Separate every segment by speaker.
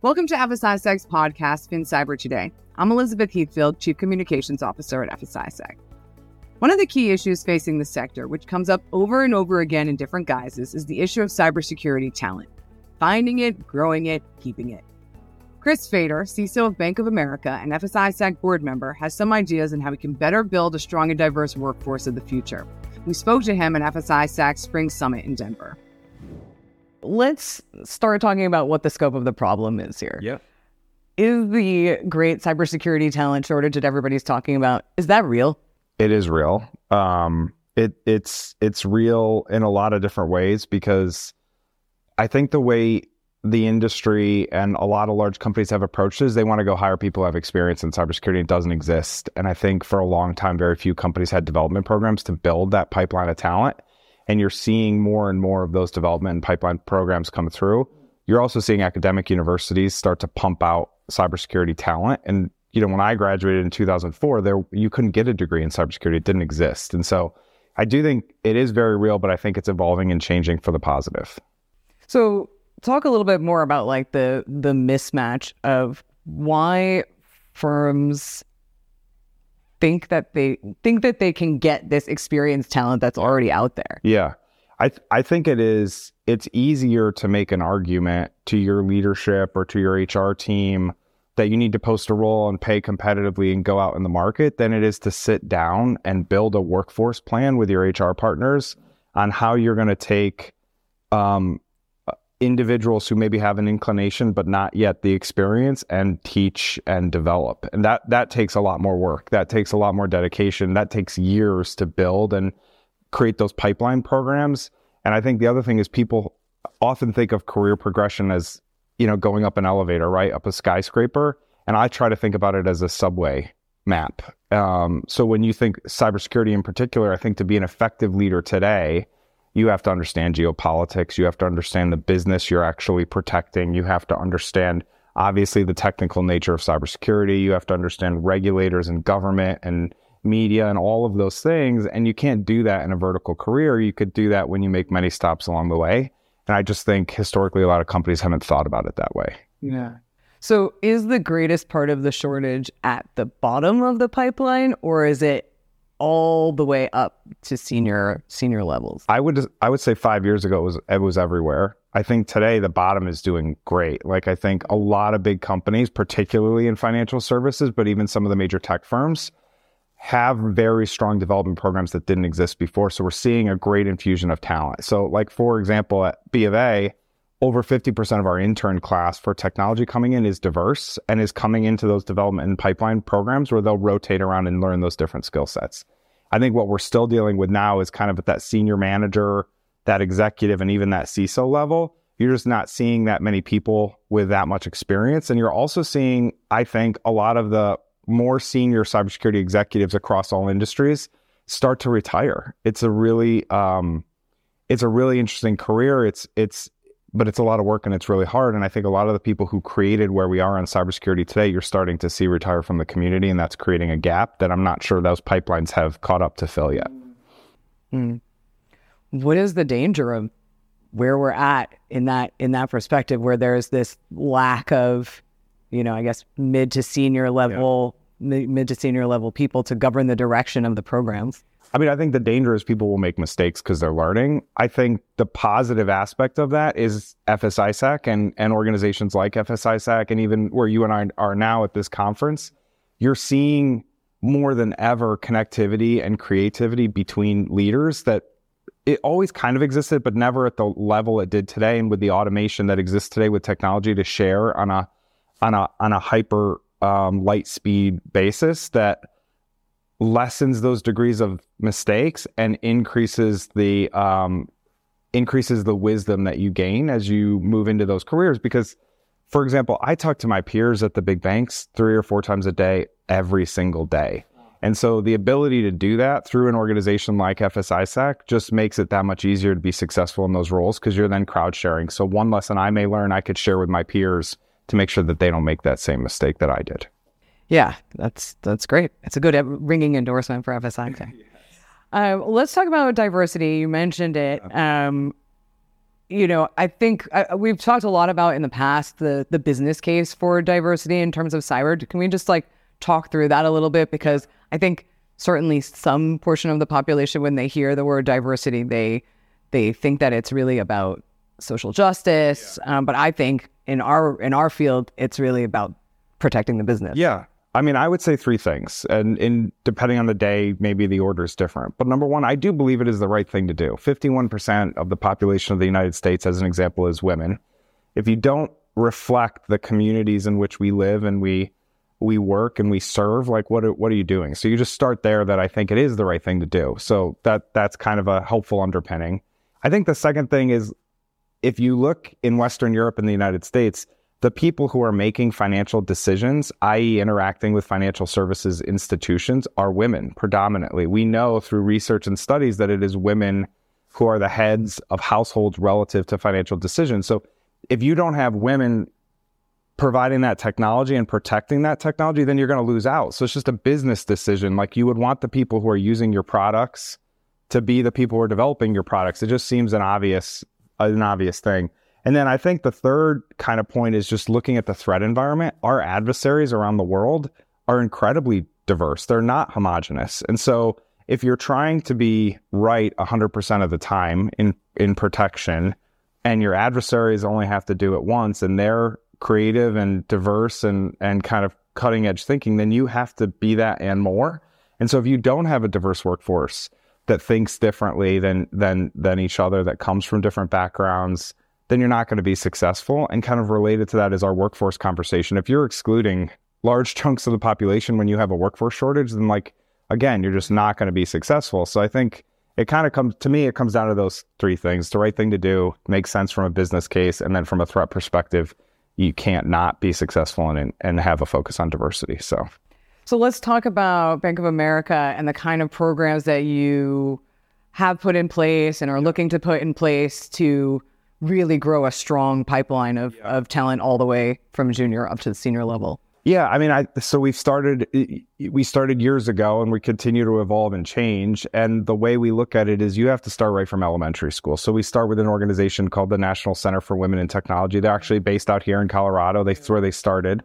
Speaker 1: Welcome to FSISAC's podcast, FinCyber Today. I'm Elizabeth Heathfield, Chief Communications Officer at FSISAC. One of the key issues facing the sector, which comes up over and over again in different guises, is the issue of cybersecurity talent. Finding it, growing it, keeping it. Chris Fador, CISO of Bank of America and FSISAC board member, has some ideas on how we can better build a strong and diverse workforce of the future. We spoke to him at FSISAC's Spring Summit in Denver. Let's start talking about what the scope of the problem is here.
Speaker 2: Yeah.
Speaker 1: Is the great cybersecurity talent shortage that everybody's talking about, is that real?
Speaker 2: It is real. Um, it it's it's real in a lot of different ways because I think the way the industry and a lot of large companies have approached is they want to go hire people who have experience in cybersecurity. It doesn't exist. And I think for a long time, very few companies had development programs to build that pipeline of talent. And you're seeing more and more of those development and pipeline programs come through. You're also seeing academic universities start to pump out cybersecurity talent. And, you know, when I graduated in 2004, there you couldn't get a degree in cybersecurity. It didn't exist. And so I do think it is very real, but I think it's evolving and changing for the positive.
Speaker 1: So talk a little bit more about like the the mismatch of why firms think that they think that they can get this experienced talent that's already out there.
Speaker 2: Yeah. I th- I think it is it's easier to make an argument to your leadership or to your HR team that you need to post a role and pay competitively and go out in the market than it is to sit down and build a workforce plan with your HR partners on how you're going to take um, individuals who maybe have an inclination but not yet the experience and teach and develop. And that that takes a lot more work. That takes a lot more dedication. That takes years to build and create those pipeline programs. And i think the other thing is people often think of career progression as you know going up an elevator right? Up a skyscraper. And i try to think about it as a subway map. Um, so when you think cybersecurity in particular i think to be an effective leader today you have to understand geopolitics. You have to understand the business you're actually protecting. You have to understand, obviously, the technical nature of cybersecurity. You have to understand regulators and government and media and all of those things. And you can't do that in a vertical career. You could do that when you make many stops along the way. And I just think historically, a lot of companies haven't thought about it that way.
Speaker 1: Yeah. So, is the greatest part of the shortage at the bottom of the pipeline, or is it all the way up to senior senior levels?
Speaker 2: I would I would say five years ago it was it was everywhere. I think today the bottom is doing great. Like I think a lot of big companies, particularly in financial services, but even some of the major tech firms, have very strong development programs that didn't exist before. So we're seeing a great infusion of talent. So like for example at B of A, over 50% of our intern class for technology coming in is diverse and is coming into those development and pipeline programs where they'll rotate around and learn those different skill sets. I think what we're still dealing with now is kind of at that senior manager, that executive, and even that CISO level. You're just not seeing that many people with that much experience. And you're also seeing, I think, a lot of the more senior cybersecurity executives across all industries start to retire. It's a really, um, it's a really interesting career. It's it's but it's a lot of work and it's really hard. And I think a lot of the people who created where we are on cybersecurity today, you're starting to see retire from the community, and that's creating a gap that I'm not sure those pipelines have caught up to fill yet.
Speaker 1: Mm. What is the danger of where we're at in that in that perspective, where there's this lack of, you know, I guess mid to senior level, yeah. mid to senior level people to govern the direction of the programs?
Speaker 2: I mean, I think the danger is people will make mistakes because they're learning. I think the positive aspect of that is FSISAC and, and organizations like FSISAC, and even where you and I are now at this conference, you're seeing more than ever connectivity and creativity between leaders that it always kind of existed, but never at the level it did today. And with the automation that exists today with technology to share on a on a on a hyper um, light speed basis, that lessens those degrees of mistakes and increases the um, increases the wisdom that you gain as you move into those careers. Because, for example, I talk to my peers at the big banks three or four times a day, every single day. And so the ability to do that through an organization like FSISAC just makes it that much easier to be successful in those roles because you're then crowd sharing. So one lesson I may learn, I could share with my peers to make sure that they don't make that same mistake that I did.
Speaker 1: Yeah, that's that's great. It's a good ringing endorsement for FSI. yes. uh, let's talk about diversity. You mentioned it. Um, you know, I think I, we've talked a lot about in the past the the business case for diversity in terms of cyber. Can we just like talk through that a little bit? Because I think certainly some portion of the population, when they hear the word diversity, they they think that it's really about social justice. Yeah. Um, but I think in our in our field, it's really about protecting the business.
Speaker 2: Yeah. I mean, I would say three things, and in depending on the day, maybe the order is different. But number one, I do believe it is the right thing to do. Fifty-one percent of the population of the United States, as an example, is women. If you don't reflect the communities in which we live and we we work and we serve, like what are, what are you doing? So you just start there. That I think it is the right thing to do. So that that's kind of a helpful underpinning. I think the second thing is, if you look in Western Europe and the United States the people who are making financial decisions, i.e., interacting with financial services institutions, are women predominantly. We know through research and studies that it is women who are the heads of households relative to financial decisions. So if you don't have women providing that technology and protecting that technology, then you're going to lose out. So it's just a business decision. Like you would want the people who are using your products to be the people who are developing your products. It just seems an obvious, an obvious thing. And then I think the third kind of point is just looking at the threat environment. Our adversaries around the world are incredibly diverse. They're not homogenous. And so if you're trying to be right 100% of the time in in protection and your adversaries only have to do it once and they're creative and diverse and and kind of cutting edge thinking, then you have to be that and more. And so if you don't have a diverse workforce that thinks differently than than than each other that comes from different backgrounds, then you're not going to be successful. And kind of related to that is our workforce conversation. If you're excluding large chunks of the population when you have a workforce shortage, then like again, you're just not going to be successful. So I think it kind of comes to me, it comes down to those three things. The right thing to do, makes sense from a business case, and then from a threat perspective, you can't not be successful and and have a focus on diversity. So
Speaker 1: So let's talk about Bank of America and the kind of programs that you have put in place and are looking to put in place to really grow a strong pipeline of, yeah. of talent all the way from junior up to the senior level?
Speaker 2: Yeah, I mean, I so we've started we started years ago, and we continue to evolve and change. And the way we look at it is, you have to start right from elementary school. So we start with an organization called the National Center for Women in Technology. They're actually based out here in Colorado. That's where they started.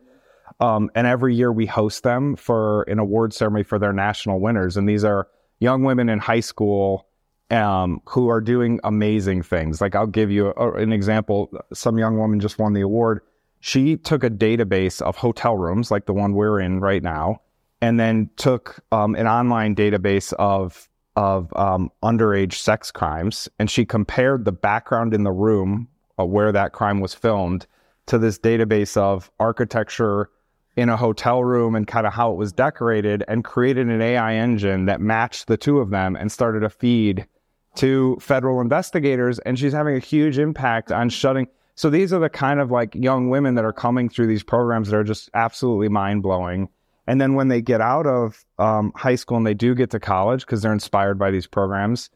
Speaker 2: Um, and every year we host them for an award ceremony for their national winners. And these are young women in high school um, who are doing amazing things. Like I'll give you a, an example. Some young woman just won the award. She took a database of hotel rooms, like the one we're in right now, and then took um, an online database of of um, underage sex crimes, and she compared the background in the room where that crime was filmed to this database of architecture in a hotel room and kind of how it was decorated, and created an AI engine that matched the two of them and started a feed to federal investigators, and she's having a huge impact on shutting. So these are the kind of like young women that are coming through these programs that are just absolutely mind blowing. And then when they get out of um, high school and they do get to college because they're inspired by these programs,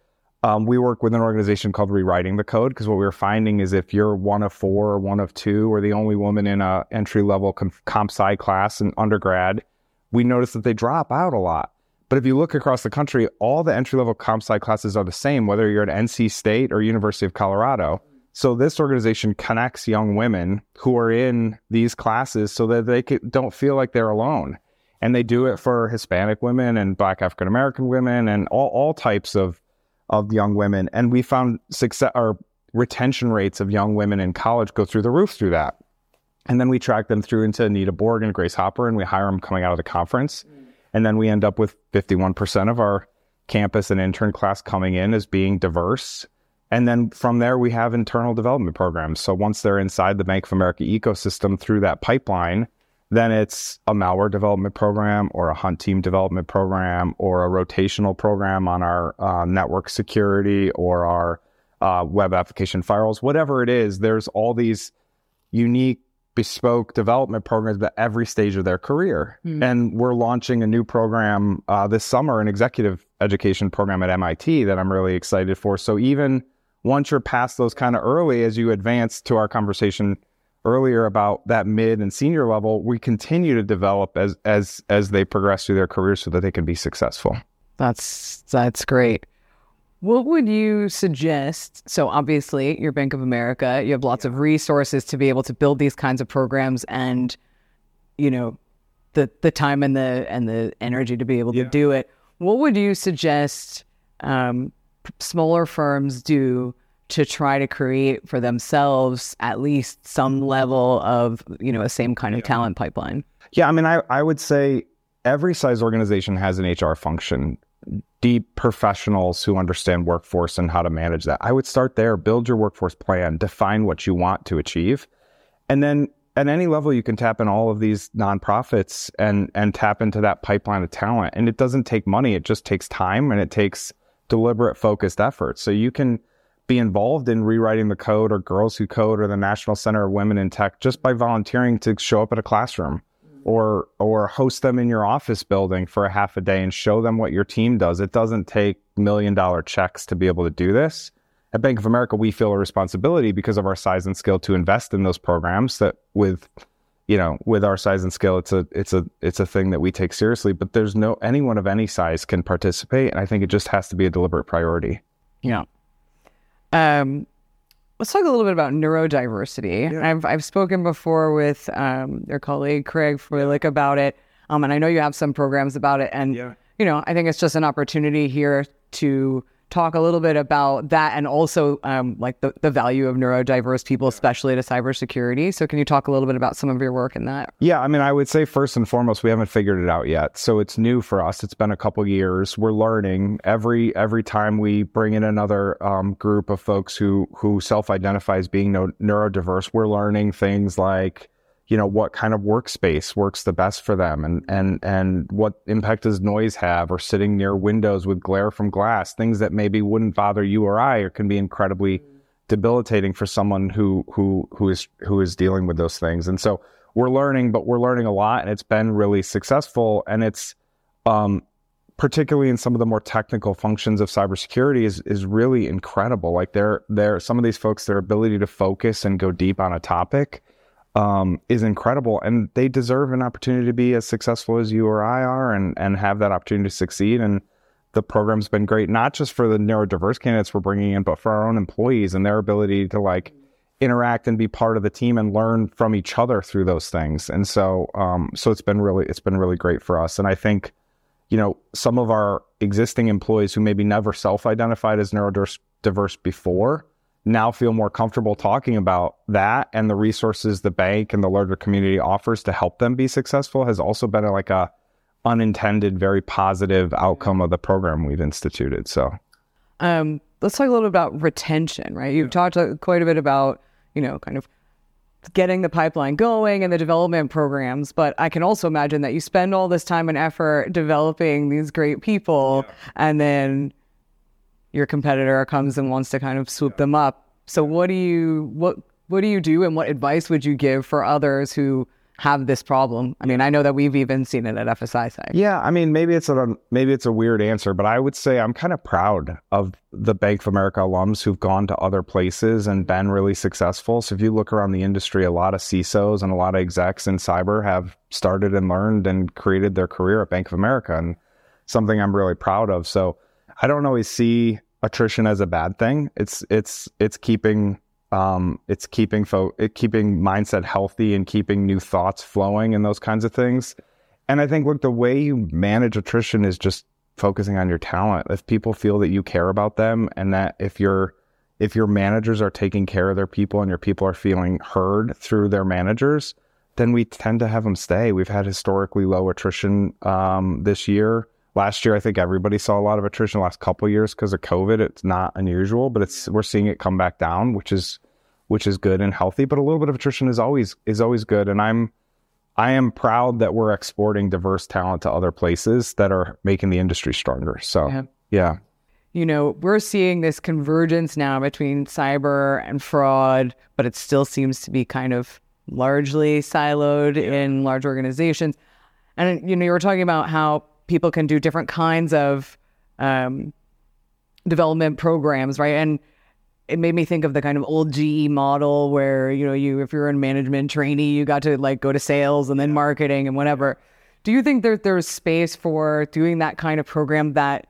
Speaker 2: um, we work with an organization called Rewriting the Code because what we are finding is if you're one of four or one of two or the only woman in a entry level comp sci class in undergrad, we notice that they drop out a lot. But if you look across the country, all the entry level comp sci classes are the same, whether you're at NC State or University of Colorado. So this organization connects young women who are in these classes so that they don't feel like they're alone. And they do it for Hispanic women and Black African American women and all, all types of, of young women. And we found success or retention rates of young women in college go through the roof through that. And then we track them through into Anita Borg and Grace Hopper, and we hire them coming out of the conference. Mm. And then we end up with 51% of our campus and intern class coming in as being diverse. And then from there, we have internal development programs. So once they're inside the Bank of America ecosystem through that pipeline, then it's a malware development program or a hunt team development program or a rotational program on our uh, network security or our uh, web application firewalls, whatever it is. There's all these unique bespoke development programs at every stage of their career. Mm. And we're launching a new program uh, this summer, an executive education program at MIT that I'm really excited for. So even once you're past those kind of early, as you advance to our conversation earlier about that mid and senior level, we continue to develop as as as they progress through their careers so that they can be successful.
Speaker 1: That's that's great. What would you suggest? So, obviously, you're Bank of America, you have lots of resources to be able to build these kinds of programs and, you know, the, the time and the and the energy to be able yeah. to do it. What would you suggest um, smaller firms do to try to create for themselves at least some level of you know a same kind of yeah. talent pipeline
Speaker 2: yeah i mean I, I would say every size organization has an hr function deep professionals who understand workforce and how to manage that. I would start there build your workforce plan define what you want to achieve. And then at any level you can tap in all of these nonprofits and and tap into that pipeline of talent. And it doesn't take money. It just takes time and it takes deliberate focused effort. So you can be involved in rewriting the code or Girls Who Code or the National Center of Women in Tech just by volunteering to show up at a classroom or or host them in your office building for a half a day and show them what your team does. It doesn't take million dollar checks to be able to do this. At Bank of America, we feel a responsibility because of our size and skill to invest in those programs that with you know, with our size and scale, it's a it's a it's a thing that we take seriously. But there's no anyone of any size can participate, and I think it just has to be a deliberate priority.
Speaker 1: Yeah. Um, let's talk a little bit about neurodiversity. Yeah. I've I've spoken before with um, your colleague Craig Froelich about it, um, and I know you have some programs about it. And yeah. you know, I think it's just an opportunity here to talk a little bit about that and also um, like the, the value of neurodiverse people, especially to cybersecurity. So, can you talk a little bit about some of your work in that?
Speaker 2: Yeah, I mean, I would say first and foremost, we haven't figured it out yet. So it's new for us. It's been a couple years. We're learning every every time we bring in another um, group of folks who who self identify as being no, neurodiverse. We're learning things like you know what kind of workspace works the best for them and and and what impact does noise have or sitting near windows with glare from glass things that maybe wouldn't bother you or I or can be incredibly debilitating for someone who who who is who is dealing with those things. And so we're learning but we're learning a lot and it's been really successful. And it's um particularly in some of the more technical functions of cybersecurity is is really incredible. Like they're they're some of these folks their ability to focus and go deep on a topic um, is incredible, and they deserve an opportunity to be as successful as you or I are, and and have that opportunity to succeed. And the program's been great, not just for the neurodiverse candidates we're bringing in, but for our own employees and their ability to like interact and be part of the team and learn from each other through those things. And so, um, so it's been really, it's been really great for us. And I think, you know, some of our existing employees who maybe never self-identified as neurodiverse before now feel more comfortable talking about that and the resources the bank and the larger community offers to help them be successful has also been a, like a unintended very positive outcome of the program we've instituted so
Speaker 1: um, let's talk a little bit about retention right you've yeah. talked quite a bit about you know kind of getting the pipeline going and the development programs but i can also imagine that you spend all this time and effort developing these great people yeah. and then your competitor comes and wants to kind of swoop them up. So what do you what what do you do and what advice would you give for others who have this problem? I mean, I know that we've even seen it at FSISAC.
Speaker 2: Yeah, I mean, maybe it's a maybe it's a weird answer, but I would say I'm kind of proud of the Bank of America alums who've gone to other places and been really successful. So if you look around the industry, a lot of CISOs and a lot of execs in cyber have started and learned and created their career at Bank of America, and something I'm really proud of. So I don't always see attrition as a bad thing. It's it's it's keeping um, it's keeping fo- it keeping mindset healthy and keeping new thoughts flowing and those kinds of things. And I think look, the way you manage attrition is just focusing on your talent. If people feel that you care about them and that if your if your managers are taking care of their people and your people are feeling heard through their managers, then we tend to have them stay. We've had historically low attrition um, this year. Last year, I think everybody saw a lot of attrition. The last couple years because of COVID, it's not unusual, but it's we're seeing it come back down, which is which is good and healthy. But a little bit of attrition is always is always good, and I'm I am proud that we're exporting diverse talent to other places that are making the industry stronger. So yeah. yeah.
Speaker 1: You know, we're seeing this convergence now between cyber and fraud, but it still seems to be kind of largely siloed yeah. in large organizations. And you know, you were talking about how people can do different kinds of um, development programs, right? And it made me think of the kind of old GE model where you know you if you're in management trainee, you got to like go to sales and then marketing and whatever. Do you think that there's space for doing that kind of program that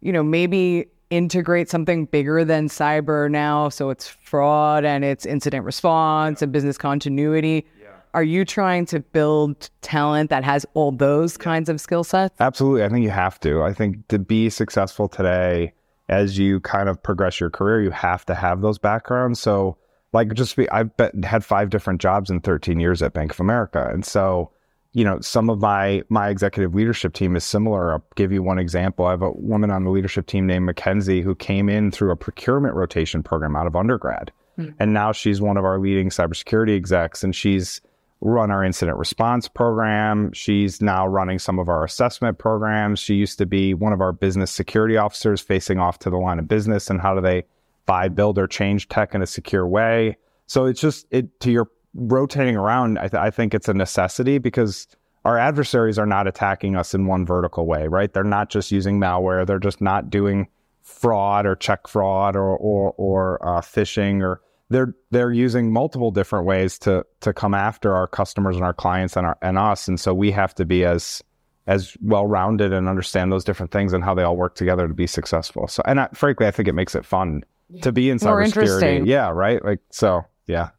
Speaker 1: you know maybe integrate something bigger than cyber now. So it's fraud and it's incident response and business continuity. Are you trying to build talent that has all those kinds of skill sets?
Speaker 2: Absolutely. I think you have to. I think to be successful today, as you kind of progress your career, you have to have those backgrounds. So, like, just be, I've been, had five different jobs in 13 years at Bank of America. And so, you know, some of my my executive leadership team is similar. I'll give you one example. I have a woman on the leadership team named Mackenzie who came in through a procurement rotation program out of undergrad. Mm-hmm. And now she's one of our leading cybersecurity execs and she's run our incident response program. She's now running some of our assessment programs. She used to be one of our business security officers facing off to the line of business and how do they buy, build, or change tech in a secure way. So it's just it to your rotating around. I, th- I think it's a necessity because our adversaries are not attacking us in one vertical way, right? They're not just using malware. They're just not doing fraud or check fraud or or, or uh, phishing or they're they're using multiple different ways to to come after our customers and our clients and our and us. And so we have to be as as well rounded and understand those different things and how they all work together to be successful. So and I, frankly i think it makes it fun to be in cybersecurity. yeah right? Like so yeah.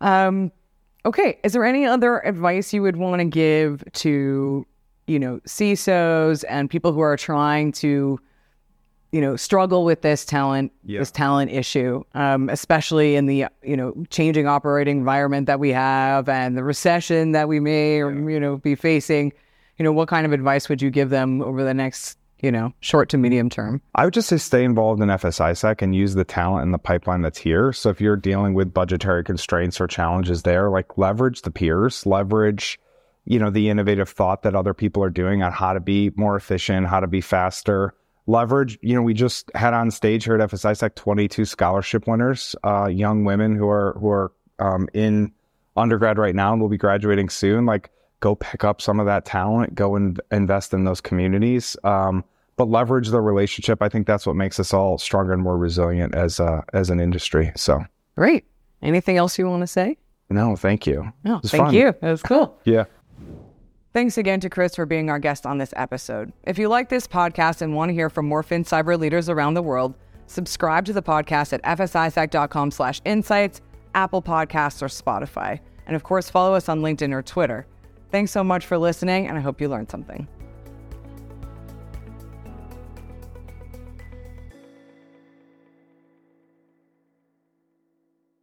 Speaker 1: Um okay. Is there any other advice you would want to give to you know cisos and people who are trying to you know struggle with this talent yeah. this talent issue um, especially in the you know changing operating environment that we have and the recession that we may yeah. you know be facing you know what kind of advice would you give them over the next you know short to medium term
Speaker 2: i would just say stay involved in fsisac and use the talent and the pipeline that's here so if you're dealing with budgetary constraints or challenges there like leverage the peers leverage you know the innovative thought that other people are doing on how to be more efficient how to be faster leverage. You know, we just had on stage here at FSISAC 22 scholarship winners, uh, young women who are who are um, in undergrad right now and will be graduating soon. Like, go pick up some of that talent, go and invest in those communities, um, but leverage the relationship. I think that's what makes us all stronger and more resilient as uh, as an industry. So
Speaker 1: great. Anything else you want to say?
Speaker 2: No, thank you.
Speaker 1: No, thank fun. you. It was cool.
Speaker 2: yeah.
Speaker 1: Thanks again to Chris for being our guest on this episode. If you like this podcast and want to hear from more Fin cyber leaders around the world, subscribe to the podcast at fsisac.com slash insights, Apple Podcasts, or Spotify. And of course, follow us on LinkedIn or Twitter. Thanks so much for listening, and I hope you learned something.